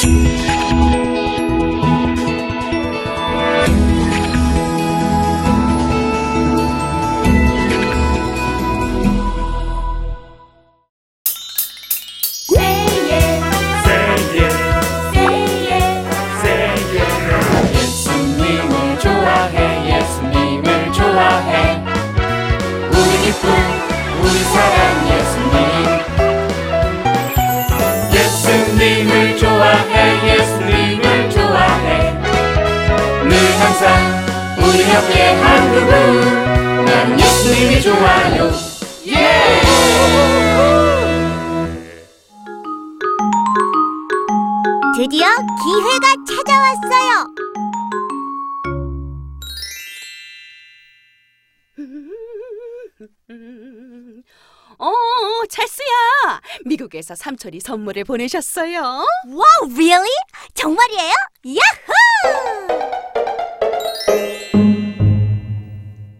예수 예수님을 좋아해 예수님을 좋아해 늘 항상 우리 옆에 한 그분 난 예수님이 좋아요 예! 드디어 기회가 찾아왔어요. 찰스야. 미국에서 삼촌이 선물을 보내셨어요. Wow, really? 정말이에요? 야호!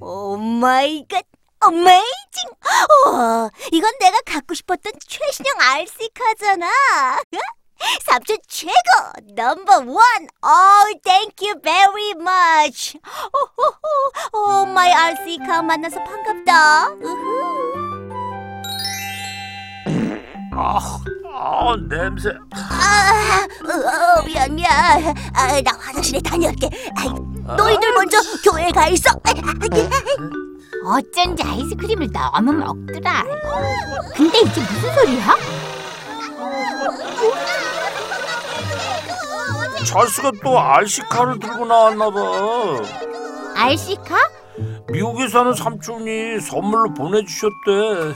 Oh my God. Amazing! 우와, 이건 내가 갖고 싶었던 최신형 RC car잖아. 삼촌 최고! Number one! Oh, thank you much! Oh, my RC car 만나서 반갑다. 우후. 아, 아 냄새. 아, 어, 어, 미안 미안. 아, 나 화장실에 다녀올게. 아이, 너희들 먼저 교회에 가 있어. 어쩐지 아이스크림을 너무 먹더라. 근데 이게 무슨 소리야? 찰스가 또 RC카를 들고 나왔나 봐. RC카? 미국에 사는 삼촌이 선물로 보내주셨대.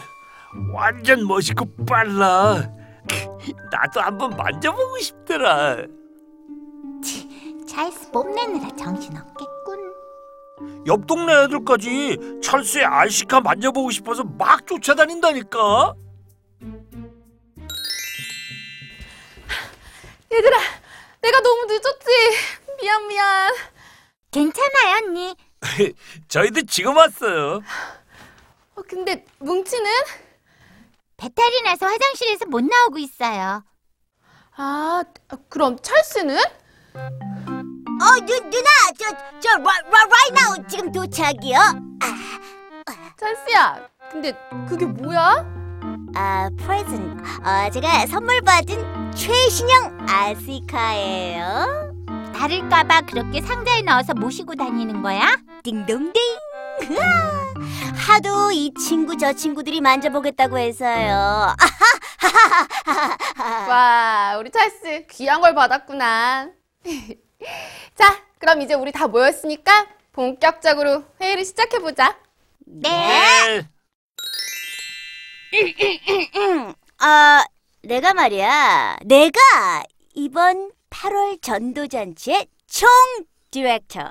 완전 멋있고 빨라. 나도 한번 만져보고 싶더라. 찰스 뽐내느라 정신없겠군. 옆 동네 애들까지 찰스의 RC카 만져보고 싶어서 막 쫓아다닌다니까. 얘들아, 내가 너무 늦었지. 미안, 미안. 괜찮아요, 언니. 저희도 지금 왔어요. 어, 근데 뭉치는? 배탈이 나서 화장실에서 못 나오고 있어요. 아, 그럼 찰스는? 어, 누, 누나, 저, 저, right, right now 지금 도착이요. 찰스야, 근데 그게 뭐야? 아, present. 어, 제가 선물 받은 최신형 아시카예요. 다를까봐 그렇게 상자에 넣어서 모시고 다니는 거야? 띵동댕. 하도 이 친구 저 친구들이 만져보겠다고 해서요. 와, 우리 찰스 귀한 걸 받았구나. 자, 그럼 이제 우리 다 모였으니까 본격적으로 회의를 시작해보자. 네. 아, 내가 말이야. 내가 이번 8월 전도잔치의 총 디렉터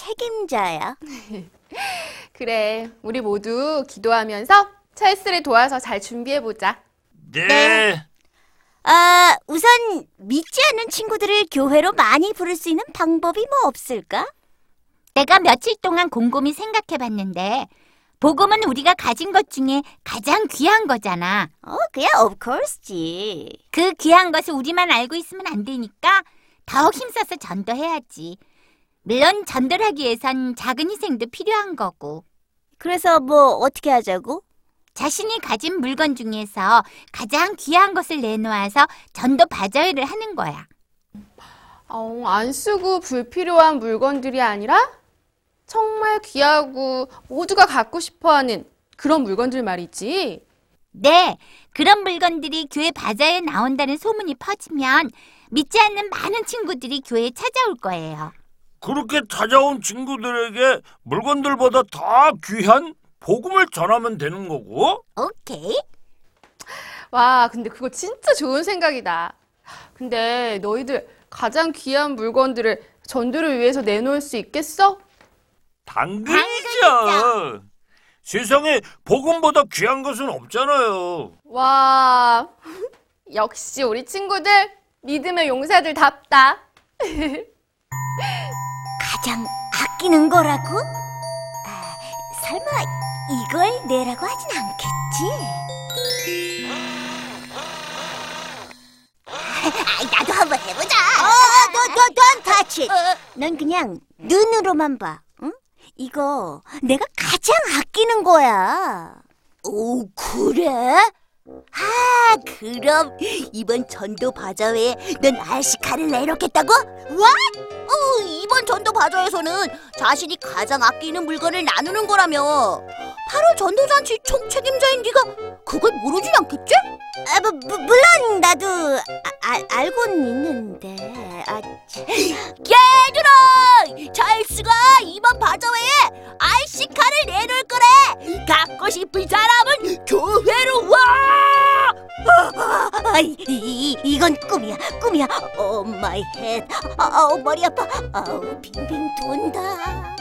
책임자야. 그래, 우리 모두 기도하면서 찰스를 도와서 잘 준비해보자. 네. 아, 우선 믿지 않는 친구들을 교회로 많이 부를 수 있는 방법이 뭐 없을까? 내가 며칠 동안 곰곰이 생각해봤는데 복음은 우리가 가진 것 중에 가장 귀한 거잖아. 어, 그야 of course지. 그 귀한 것을 우리만 알고 있으면 안 되니까 더욱 힘써서 전도해야지. 물론 전도를 하기 위해선 작은 희생도 필요한 거고 그래서 뭐 어떻게 하자고? 자신이 가진 물건 중에서 가장 귀한 것을 내놓아서 전도 바저회를 하는 거야. 어, 안 쓰고 불필요한 물건들이 아니라 정말 귀하고 모두가 갖고 싶어하는 그런 물건들 말이지. 네, 그런 물건들이 교회 바자회에 나온다는 소문이 퍼지면 믿지 않는 많은 친구들이 교회에 찾아올 거예요. 그렇게 찾아온 친구들에게 물건들보다 더 귀한 복음을 전하면 되는 거고. 오케이. 와, 근데 그거 진짜 좋은 생각이다. 근데 너희들 가장 귀한 물건들을 전도를 위해서 내놓을 수 있겠어? 당근이죠. 세상에 복음보다 귀한 것은 없잖아요. 와, 역시 우리 친구들 믿음의 용사들답다. 아끼는 거라고? 아, 설마 이걸 내라고 하진 않겠지? 아, 나도 한번 해보자. 어, 너, 너, 넌 다치. 넌 그냥 눈으로만 봐. 응? 이거 내가 가장 아끼는 거야. 오, 그래? 아, 그럼 이번 전도 바자회에 넌 알시카를 내놓겠다고? 와? 어, 이번 전도 바자회에서는 자신이 가장 아끼는 물건을 나누는 거라며. 바로 전도잔치 총책임자인 네가 그걸 모르진 않겠지? 아, 뭐, 뭐, 물론 나도 아, 아, 알고는 있는데. 아, 참. 얘들아, 찰스가 이번 바자회에 알시카를 내놓을. 갖고 싶은 사람은 교회로 와. 아, 이, 이, 이건 꿈이야, 꿈이야. Oh my head. 아우 머리 아파. 아우 빙빙 돈다.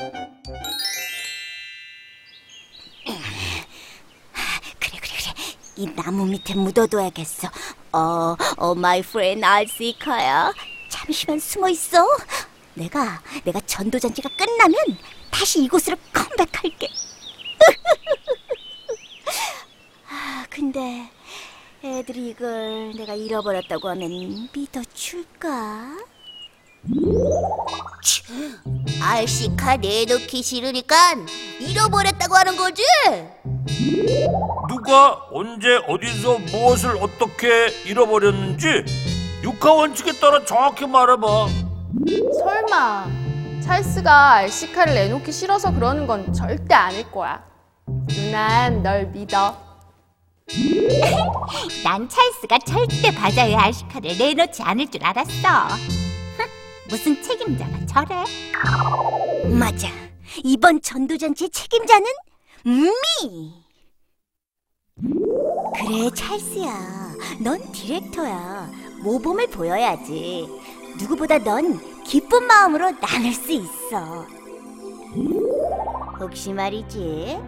그래 그래 그래. 이 나무 밑에 묻어둬야겠어. 어, 어 my friend RC car야. 잠시만 숨어 있어. 내가 내가 전도 잔치가 끝나면 다시 이곳으로 컴백할게. 아, 근데 애들이 이걸 내가 잃어버렸다고 하면 믿어줄까? 알시카 내놓기 싫으니까 잃어버렸다고 하는 거지? 누가 언제 어디서 무엇을 어떻게 잃어버렸는지 육하 원칙에 따라 정확히 말해봐. 설마 찰스가 알시카를 내놓기 싫어서 그러는 건 절대 아닐 거야. 누난 널 믿어. 난 찰스가 절대 바자회 알시카를 내놓지 않을 줄 알았어. 흥, 무슨 책임자가 저래? 맞아. 이번 전도잔치 책임자는 미. 그래, 찰스야. 넌 디렉터야. 모범을 보여야지. 누구보다 넌 기쁜 마음으로 나눌 수 있어. 혹시 말이지.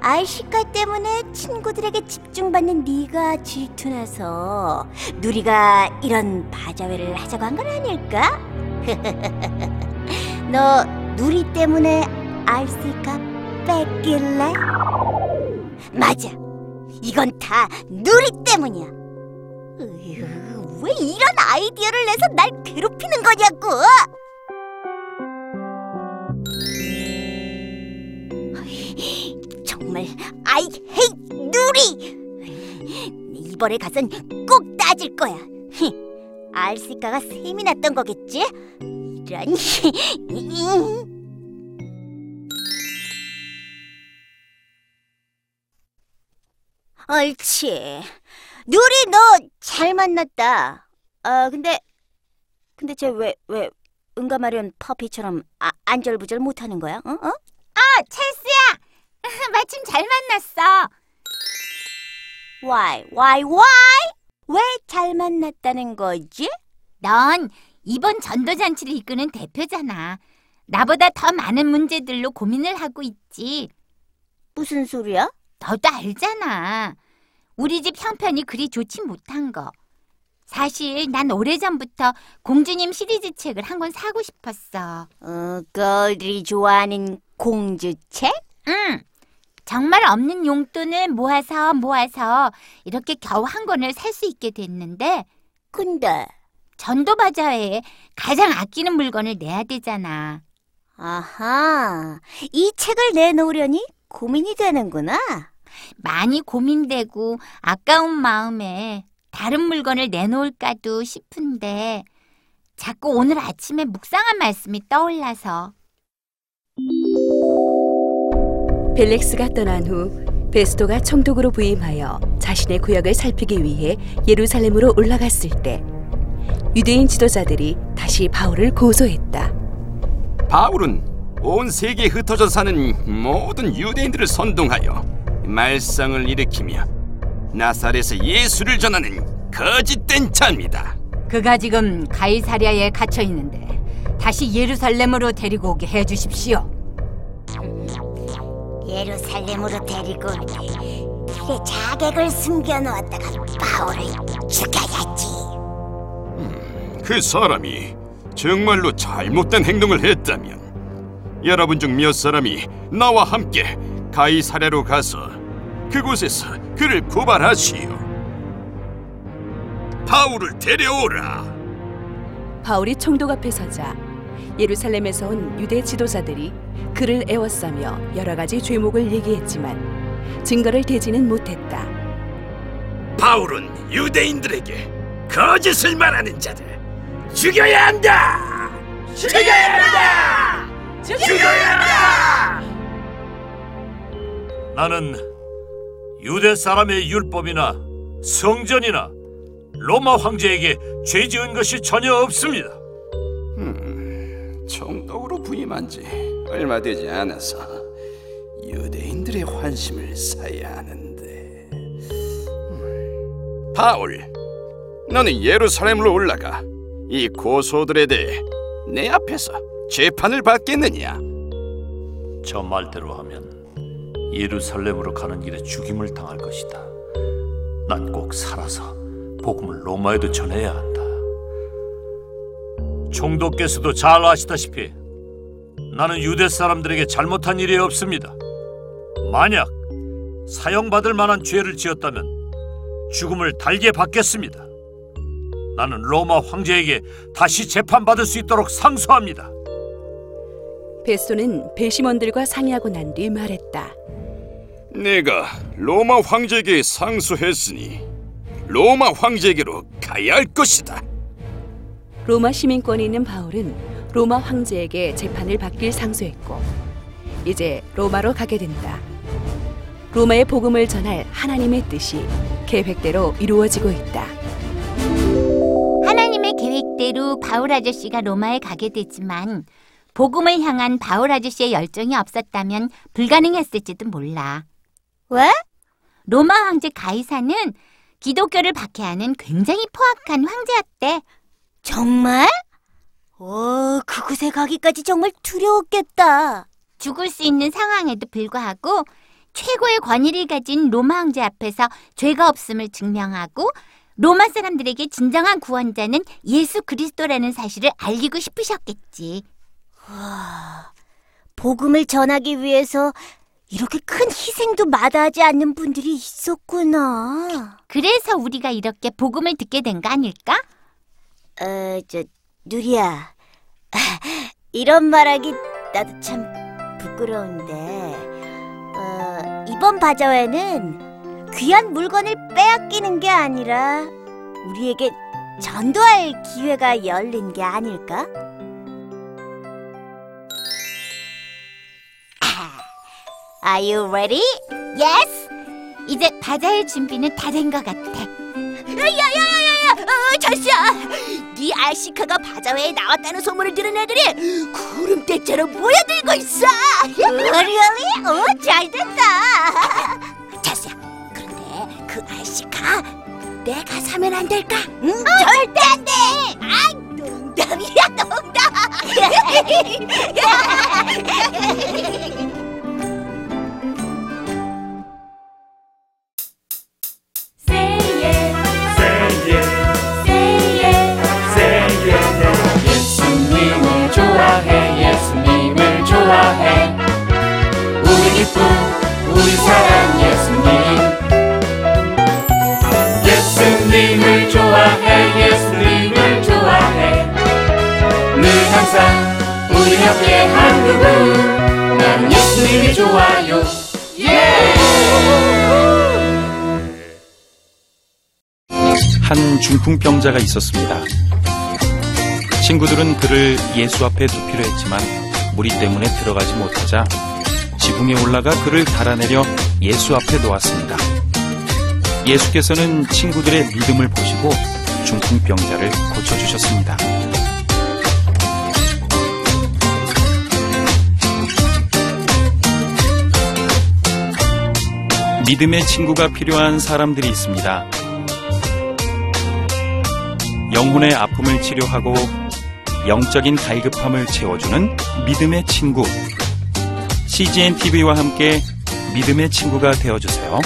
아이시카 때문에 친구들에게 집중받는 네가 질투나서 누리가 이런 바자회를 하자고 한 건 아닐까? 너 누리 때문에 알시카 뺏길래? 맞아. 이건 다 누리 때문이야. 으휴, 왜 이런 아이디어를 내서 날 괴롭히는 거냐고? 아이 헤이 누리. 이번에 가선 꼭 따질 거야. 알시카가 셈이 났던 거겠지? 이런. 옳지. 누리 너 잘 만났다. 아 근데 근데 쟤 왜 왜 응가 마련 퍼피처럼 아, 안절부절 못하는 거야? 어? 어? 아, 찰스야! 마침 잘 만났어. Why? Why? Why? 왜 잘 만났다는 거지? 넌 이번 전도잔치를 이끄는 대표잖아. 나보다 더 많은 문제들로 고민을 하고 있지. 무슨 소리야? 너도 알잖아. 우리 집 형편이 그리 좋지 못한 거. 사실 난 오래전부터 공주님 시리즈 책을 한 권 사고 싶었어. 어, 걸들이 좋아하는 공주책? 응. 정말 없는 용돈을 모아서 모아서 이렇게 겨우 한 권을 살 수 있게 됐는데 근데 전도 바자회에 가장 아끼는 물건을 내야 되잖아. 아하, 이 책을 내놓으려니 고민이 되는구나. 많이 고민되고 아까운 마음에 다른 물건을 내놓을까도 싶은데 자꾸 오늘 아침에 묵상한 말씀이 떠올라서 벨렉스가 떠난 후 베스토가 총독으로 부임하여 자신의 구역을 살피기 위해 예루살렘으로 올라갔을 때 유대인 지도자들이 다시 바울을 고소했다. 바울은 온 세계에 흩어져 사는 모든 유대인들을 선동하여 말썽을 일으키며 나사렛의 예수를 전하는 거짓된 자입니다. 그가 지금 가이사랴에 갇혀 있는데 다시 예루살렘으로 데리고 오게 해 주십시오. 예루살렘으로 데리고 올게. 그래, 자객을 숨겨놓았다가 바울을 죽여야지. 그 사람이 정말로 잘못된 행동을 했다면 여러분 중 몇 사람이 나와 함께 가이사랴로 가서 그곳에서 그를 고발하시오. 바울을 데려오라. 바울이 총독 앞에 서자 예루살렘에서 온 유대 지도자들이 그를 애워싸며 여러 가지 죄목을 얘기했지만 증거를 대지는 못했다. 바울은 유대인들에게 거짓을 말하는 자들 죽여야 한다. 죽여야 한다. 죽여야 한다. 나는 유대 사람의 율법이나 성전이나 로마 황제에게 죄 지은 것이 전혀 없습니다. 총독으로 부임한 지 얼마 되지 않아서 유대인들의 환심을 사야 하는데 음, 바울 너는 예루살렘으로 올라가 이 고소들에 대해 내 앞에서 재판을 받겠느냐 저 말대로 하면 예루살렘으로 가는 길에 죽임을 당할 것이다. 난 꼭 살아서 복음을 로마에도 전해야 한다. 총독께서도 잘 아시다시피 나는 유대 사람들에게 잘못한 일이 없습니다. 만약 사형받을 만한 죄를 지었다면 죽음을 달게 받겠습니다. 나는 로마 황제에게 다시 재판받을 수 있도록 상소합니다. 베스토는 배심원들과 상의하고 난 뒤 말했다. 내가 로마 황제에게 상소했으니 로마 황제에게로 가야 할 것이다. 로마 시민권이 있는 바울은 로마 황제에게 재판을 받길 상소했고 이제 로마로 가게 된다. 로마의 복음을 전할 하나님의 뜻이 계획대로 이루어지고 있다. 하나님의 계획대로 바울 아저씨가 로마에 가게 되지만 복음을 향한 바울 아저씨의 열정이 없었다면 불가능했을지도 몰라. 왜? 로마 황제 가이사는 기독교를 박해하는 굉장히 포악한 황제였대. 정말? 오, 그곳에 가기까지 정말 두려웠겠다. 죽을 수 있는 상황에도 불구하고 최고의 권위를 가진 로마 황제 앞에서 죄가 없음을 증명하고 로마 사람들에게 진정한 구원자는 예수 그리스도라는 사실을 알리고 싶으셨겠지. 복음을 전하기 위해서 이렇게 큰 희생도 마다하지 않는 분들이 있었구나. 그래서 우리가 이렇게 복음을 듣게 된 거 아닐까? 어, 저 누리야. 이런 말하기 나도 참 부끄러운데. 어, 이번 바자회는 귀한 물건을 빼앗기는 게 아니라 우리에게 전도할 기회가 열린 게 아닐까? Are you ready? Yes! 이제 바자회 준비는 다 된 것 같아. 야야야야야! 어, 철수야! 네 알시카가 바자회에 나왔다는 소문을 들은 애들이 구름대처럼 모여들고 있어! really? 어, 잘 됐다! 철수야, 그런데 그 알시카 내가 사면 안 될까? 응, 절대 안 돼! 아, 농담이야, 농담! 우리 사랑 예수님. 예수님을 좋아해 예수님을 좋아해. 늘 항상 우리 옆에 한 그분. 나는 예수님이 좋아요. 한 중풍병자가 있었습니다. 친구들은 그를 예수 앞에 두기로 했지만 무리 때문에 들어가지 못하자 지붕에 올라가 그를 달아내려 예수 앞에 놓았습니다. 예수께서는 친구들의 믿음을 보시고 중풍병자를 고쳐주셨습니다. 믿음의 친구가 필요한 사람들이 있습니다. 영혼의 아픔을 치료하고 영적인 갈급함을 채워주는 믿음의 친구. CGN TV와 함께 믿음의 친구가 되어주세요.